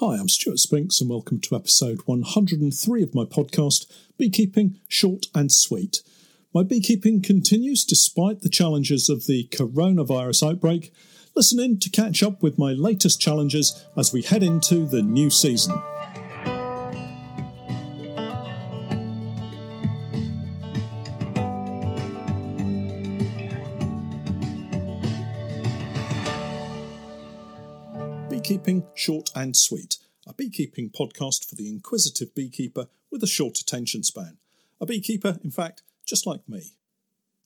Hi, I'm Stuart Spinks, and welcome to episode 103 of my podcast, Beekeeping Short and Sweet. My beekeeping continues despite the challenges of the coronavirus outbreak. Listen in to catch up with my latest challenges as we head into the new season. Short and Sweet, a beekeeping podcast for the inquisitive beekeeper with a short attention span. A beekeeper, in fact, just like me.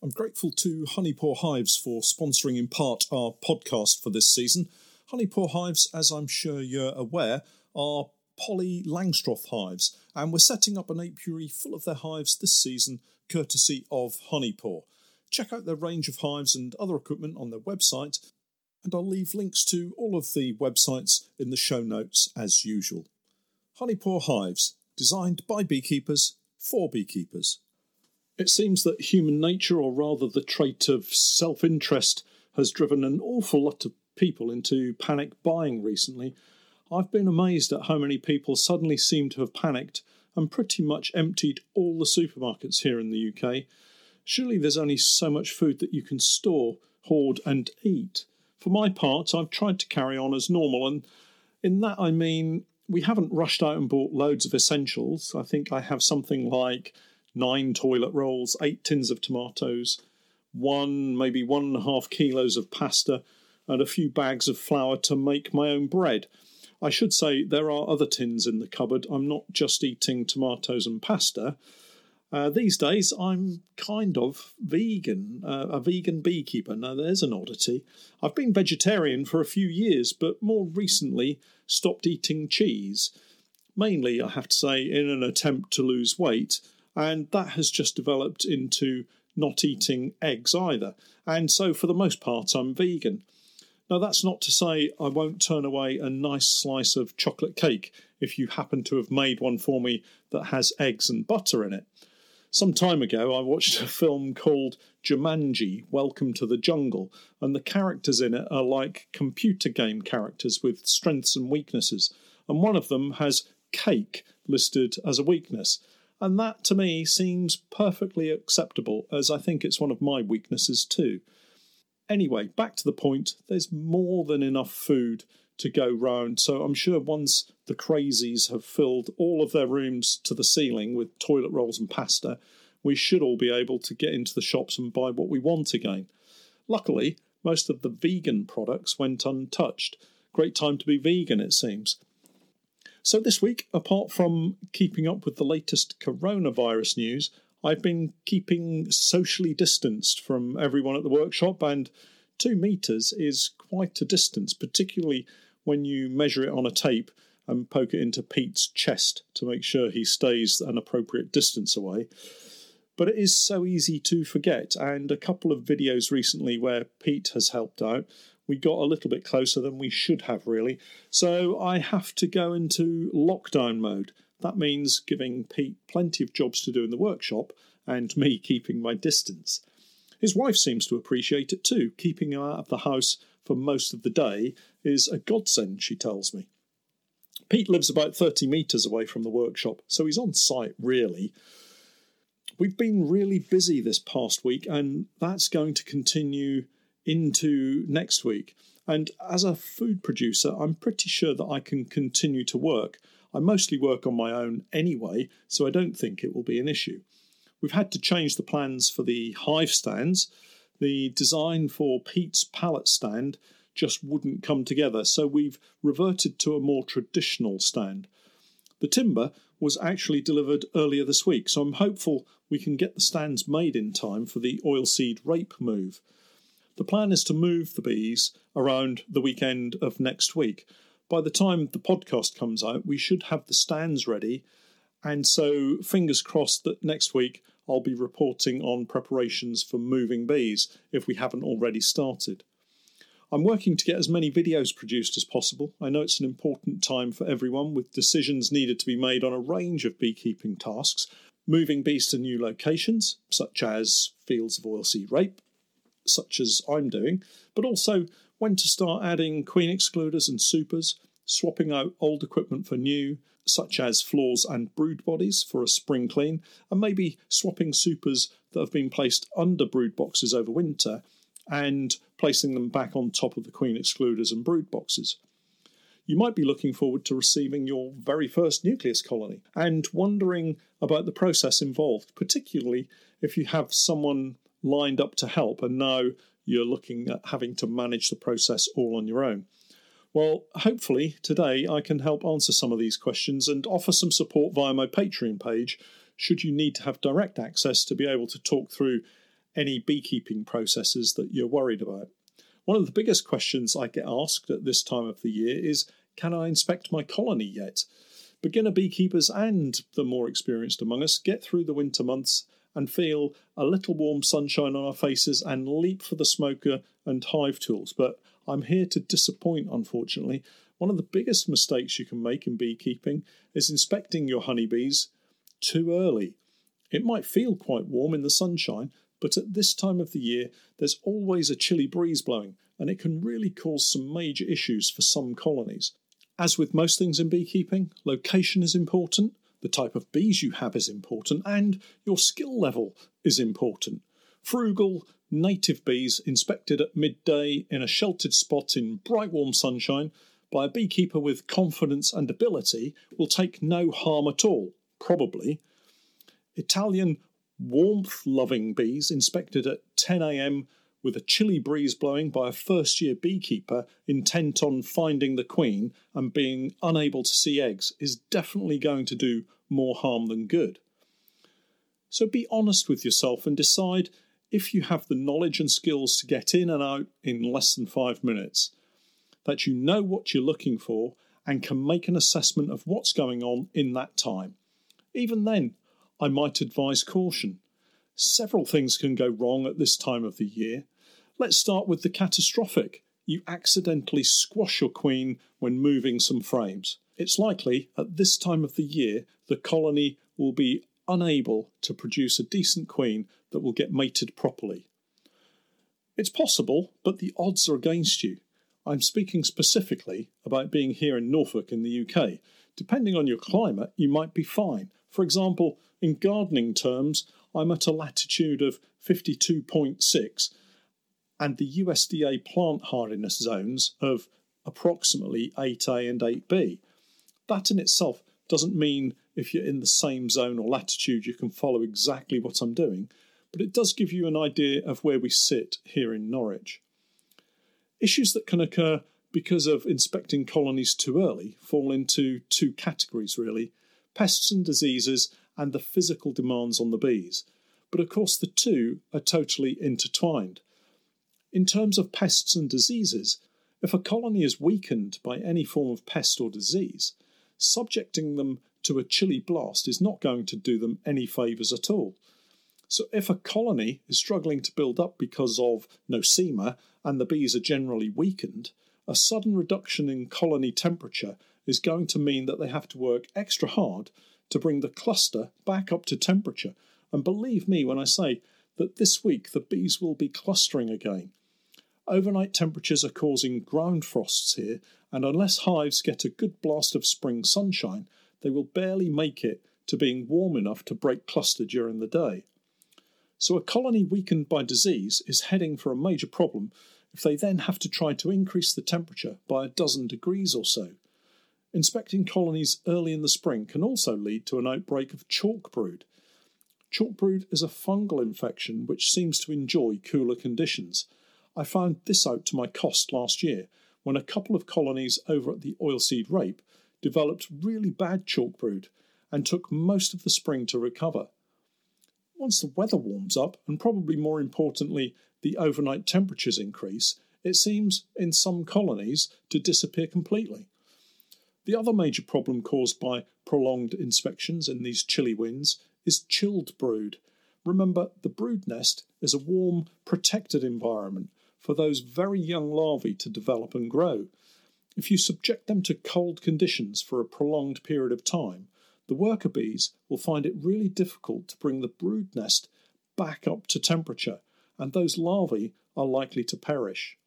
I'm grateful to Honeypore Hives for sponsoring in part our podcast for this season. Honeypore Hives, as I'm sure you're aware, are Poly Langstroth hives, and we're setting up an apiary full of their hives this season, courtesy of Honeypore. Check out their range of hives and other equipment on their website and I'll leave links to all of the websites in the show notes as usual. Honeypore Hives, designed by beekeepers for beekeepers. It seems that human nature, or rather the trait of self interest, has driven an awful lot of people into panic buying recently. I've been amazed at how many people suddenly seem to have panicked and pretty much emptied all the supermarkets here in the UK. Surely there's only so much food that you can store, hoard, and eat. For my part, I've tried to carry on as normal, and in that I mean we haven't rushed out and bought loads of essentials. I think I have something like nine toilet rolls, eight tins of tomatoes, one, maybe one and a half kilos of pasta, and a few bags of flour to make my own bread. I should say there are other tins in the cupboard. I'm not just eating tomatoes and pasta. Uh, these days, I'm kind of vegan, uh, a vegan beekeeper. Now, there's an oddity. I've been vegetarian for a few years, but more recently stopped eating cheese. Mainly, I have to say, in an attempt to lose weight, and that has just developed into not eating eggs either. And so, for the most part, I'm vegan. Now, that's not to say I won't turn away a nice slice of chocolate cake if you happen to have made one for me that has eggs and butter in it. Some time ago, I watched a film called Jumanji Welcome to the Jungle, and the characters in it are like computer game characters with strengths and weaknesses. And one of them has cake listed as a weakness. And that to me seems perfectly acceptable, as I think it's one of my weaknesses too. Anyway, back to the point there's more than enough food to go round. So I'm sure once the crazies have filled all of their rooms to the ceiling with toilet rolls and pasta, we should all be able to get into the shops and buy what we want again. Luckily, most of the vegan products went untouched. Great time to be vegan, it seems. So, this week, apart from keeping up with the latest coronavirus news, I've been keeping socially distanced from everyone at the workshop, and two metres is quite a distance, particularly when you measure it on a tape and poke it into Pete's chest to make sure he stays an appropriate distance away. But it is so easy to forget, and a couple of videos recently where Pete has helped out, we got a little bit closer than we should have, really. So I have to go into lockdown mode. That means giving Pete plenty of jobs to do in the workshop and me keeping my distance. His wife seems to appreciate it too, keeping him out of the house for most of the day is a godsend, she tells me. Pete lives about 30 metres away from the workshop, so he's on site really. We've been really busy this past week, and that's going to continue into next week. And as a food producer, I'm pretty sure that I can continue to work. I mostly work on my own anyway, so I don't think it will be an issue. We've had to change the plans for the hive stands. The design for Pete's pallet stand just wouldn't come together, so we've reverted to a more traditional stand. The timber was actually delivered earlier this week, so I'm hopeful we can get the stands made in time for the oilseed rape move. The plan is to move the bees around the weekend of next week. By the time the podcast comes out, we should have the stands ready, and so fingers crossed that next week I'll be reporting on preparations for moving bees if we haven't already started. I'm working to get as many videos produced as possible. I know it's an important time for everyone, with decisions needed to be made on a range of beekeeping tasks, moving bees to new locations, such as fields of oilseed rape, such as I'm doing, but also when to start adding queen excluders and supers, swapping out old equipment for new, such as floors and brood bodies for a spring clean, and maybe swapping supers that have been placed under brood boxes over winter and placing them back on top of the queen excluders and brood boxes. You might be looking forward to receiving your very first nucleus colony and wondering about the process involved, particularly if you have someone lined up to help and now you're looking at having to manage the process all on your own. Well, hopefully today I can help answer some of these questions and offer some support via my Patreon page should you need to have direct access to be able to talk through any beekeeping processes that you're worried about. One of the biggest questions I get asked at this time of the year is Can I inspect my colony yet? Beginner beekeepers and the more experienced among us get through the winter months and feel a little warm sunshine on our faces and leap for the smoker and hive tools, but I'm here to disappoint, unfortunately. One of the biggest mistakes you can make in beekeeping is inspecting your honeybees too early. It might feel quite warm in the sunshine, but at this time of the year, there's always a chilly breeze blowing, and it can really cause some major issues for some colonies. As with most things in beekeeping, location is important, the type of bees you have is important, and your skill level is important. Frugal, native bees inspected at midday in a sheltered spot in bright warm sunshine by a beekeeper with confidence and ability will take no harm at all, probably. Italian warmth loving bees inspected at 10 am with a chilly breeze blowing by a first year beekeeper intent on finding the queen and being unable to see eggs is definitely going to do more harm than good. So be honest with yourself and decide if you have the knowledge and skills to get in and out in less than five minutes, that you know what you're looking for and can make an assessment of what's going on in that time. Even then, I might advise caution. Several things can go wrong at this time of the year. Let's start with the catastrophic. You accidentally squash your queen when moving some frames. It's likely at this time of the year the colony will be unable to produce a decent queen that will get mated properly. It's possible, but the odds are against you. I'm speaking specifically about being here in Norfolk in the UK. Depending on your climate, you might be fine. For example, in gardening terms, I'm at a latitude of 52.6 and the USDA plant hardiness zones of approximately 8A and 8B. That in itself doesn't mean if you're in the same zone or latitude you can follow exactly what I'm doing, but it does give you an idea of where we sit here in Norwich. Issues that can occur because of inspecting colonies too early fall into two categories really pests and diseases and the physical demands on the bees. But of course, the two are totally intertwined. In terms of pests and diseases, if a colony is weakened by any form of pest or disease, subjecting them to a chilly blast is not going to do them any favours at all. So, if a colony is struggling to build up because of nosema and the bees are generally weakened, a sudden reduction in colony temperature is going to mean that they have to work extra hard to bring the cluster back up to temperature. And believe me when I say that this week the bees will be clustering again. Overnight temperatures are causing ground frosts here, and unless hives get a good blast of spring sunshine, they will barely make it to being warm enough to break cluster during the day. So, a colony weakened by disease is heading for a major problem if they then have to try to increase the temperature by a dozen degrees or so. Inspecting colonies early in the spring can also lead to an outbreak of chalk brood. Chalk brood is a fungal infection which seems to enjoy cooler conditions. I found this out to my cost last year when a couple of colonies over at the oilseed rape developed really bad chalk brood and took most of the spring to recover. Once the weather warms up, and probably more importantly, the overnight temperatures increase, it seems in some colonies to disappear completely. The other major problem caused by prolonged inspections in these chilly winds is chilled brood. Remember, the brood nest is a warm, protected environment for those very young larvae to develop and grow. If you subject them to cold conditions for a prolonged period of time, the worker bees will find it really difficult to bring the brood nest back up to temperature, and those larvae are likely to perish.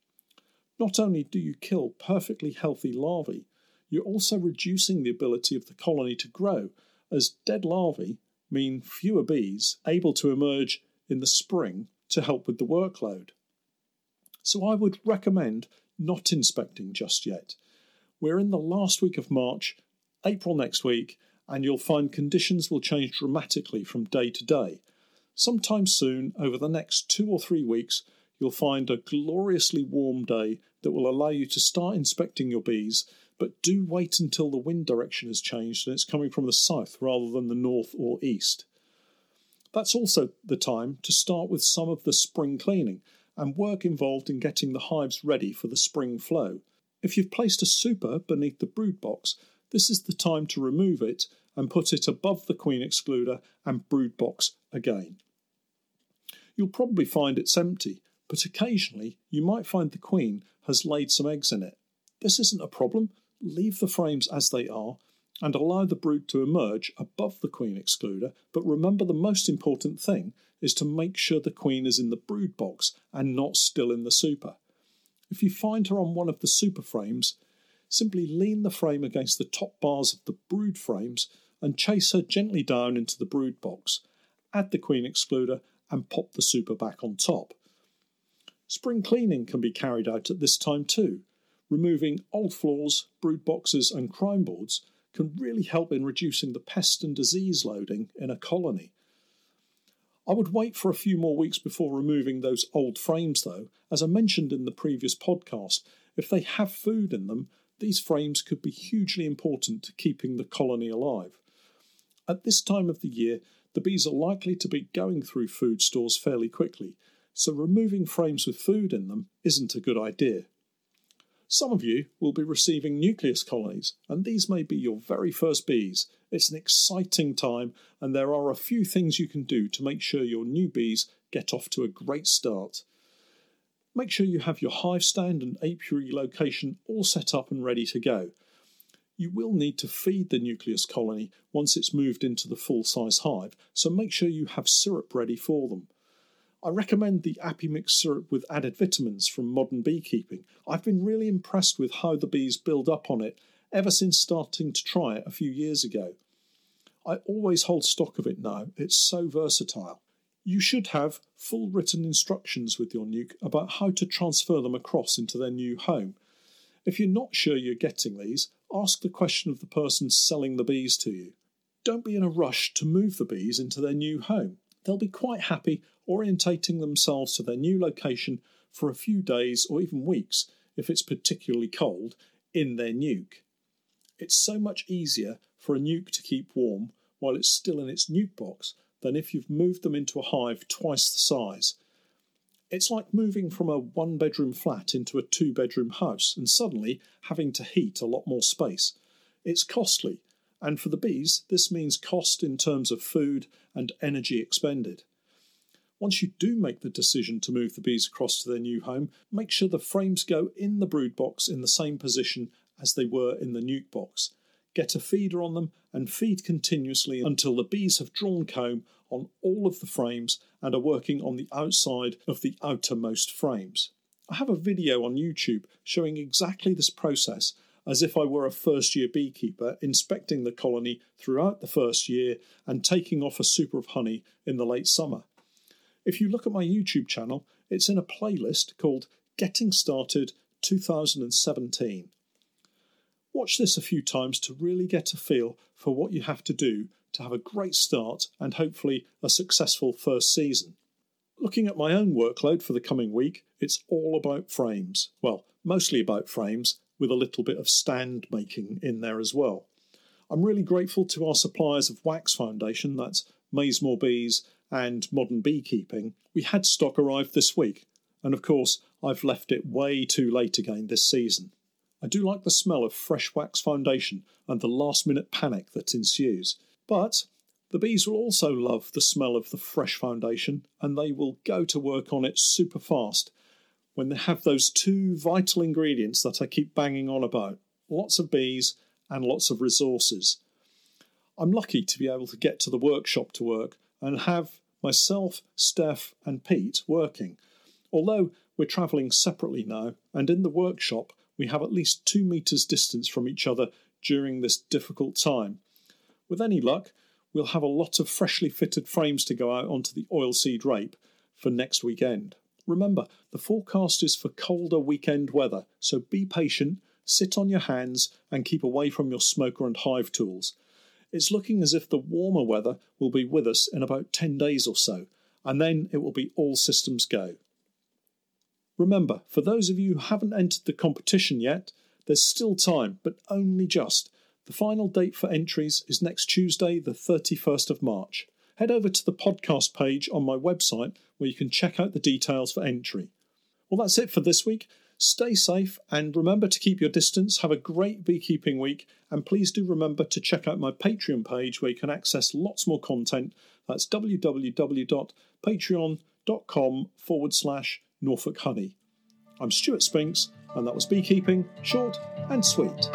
Not only do you kill perfectly healthy larvae, you're also reducing the ability of the colony to grow, as dead larvae mean fewer bees able to emerge in the spring to help with the workload. So I would recommend not inspecting just yet. We're in the last week of March, April next week, and you'll find conditions will change dramatically from day to day. Sometime soon, over the next two or three weeks, you'll find a gloriously warm day that will allow you to start inspecting your bees, but do wait until the wind direction has changed and it's coming from the south rather than the north or east. That's also the time to start with some of the spring cleaning and work involved in getting the hives ready for the spring flow. If you've placed a super beneath the brood box, this is the time to remove it and put it above the queen excluder and brood box again. You'll probably find it's empty, but occasionally you might find the queen has laid some eggs in it. This isn't a problem. Leave the frames as they are and allow the brood to emerge above the queen excluder, but remember the most important thing is to make sure the queen is in the brood box and not still in the super. If you find her on one of the super frames, simply lean the frame against the top bars of the brood frames and chase her gently down into the brood box. Add the queen excluder and pop the super back on top. Spring cleaning can be carried out at this time too. Removing old floors, brood boxes, and crown boards can really help in reducing the pest and disease loading in a colony. I would wait for a few more weeks before removing those old frames, though. As I mentioned in the previous podcast, if they have food in them, these frames could be hugely important to keeping the colony alive. At this time of the year, the bees are likely to be going through food stores fairly quickly, so removing frames with food in them isn't a good idea. Some of you will be receiving nucleus colonies, and these may be your very first bees. It's an exciting time, and there are a few things you can do to make sure your new bees get off to a great start. Make sure you have your hive stand and apiary location all set up and ready to go. You will need to feed the nucleus colony once it's moved into the full size hive, so make sure you have syrup ready for them. I recommend the Apimix syrup with added vitamins from Modern Beekeeping. I've been really impressed with how the bees build up on it ever since starting to try it a few years ago. I always hold stock of it now, it's so versatile. You should have full written instructions with your nuke about how to transfer them across into their new home. If you're not sure you're getting these, ask the question of the person selling the bees to you. Don't be in a rush to move the bees into their new home. They'll be quite happy orientating themselves to their new location for a few days or even weeks if it's particularly cold in their nuke. It's so much easier for a nuke to keep warm while it's still in its nuke box than if you've moved them into a hive twice the size. It's like moving from a one bedroom flat into a two bedroom house and suddenly having to heat a lot more space. It's costly, and for the bees, this means cost in terms of food and energy expended. Once you do make the decision to move the bees across to their new home, make sure the frames go in the brood box in the same position as they were in the nuke box get a feeder on them, and feed continuously until the bees have drawn comb on all of the frames and are working on the outside of the outermost frames. I have a video on YouTube showing exactly this process as if I were a first year beekeeper inspecting the colony throughout the first year and taking off a super of honey in the late summer. If you look at my YouTube channel, it's in a playlist called Getting Started 2017. Watch this a few times to really get a feel for what you have to do to have a great start and hopefully a successful first season. Looking at my own workload for the coming week, it's all about frames. Well, mostly about frames, with a little bit of stand making in there as well. I'm really grateful to our suppliers of Wax Foundation, that's Maisemore Bees and Modern Beekeeping. We had stock arrive this week, and of course, I've left it way too late again this season. I do like the smell of fresh wax foundation and the last minute panic that ensues. But the bees will also love the smell of the fresh foundation and they will go to work on it super fast when they have those two vital ingredients that I keep banging on about lots of bees and lots of resources. I'm lucky to be able to get to the workshop to work and have myself, Steph, and Pete working. Although we're travelling separately now, and in the workshop we have at least two metres distance from each other during this difficult time. With any luck, we'll have a lot of freshly fitted frames to go out onto the oilseed rape for next weekend. Remember, the forecast is for colder weekend weather, so be patient, sit on your hands, and keep away from your smoker and hive tools. It's looking as if the warmer weather will be with us in about 10 days or so, and then it will be all systems go. Remember, for those of you who haven't entered the competition yet, there's still time, but only just. The final date for entries is next Tuesday, the 31st of March. Head over to the podcast page on my website where you can check out the details for entry. Well, that's it for this week. Stay safe and remember to keep your distance. Have a great beekeeping week, and please do remember to check out my Patreon page where you can access lots more content. That's www.patreon.com forward slash Norfolk Honey. I'm Stuart Spinks, and that was Beekeeping Short and Sweet.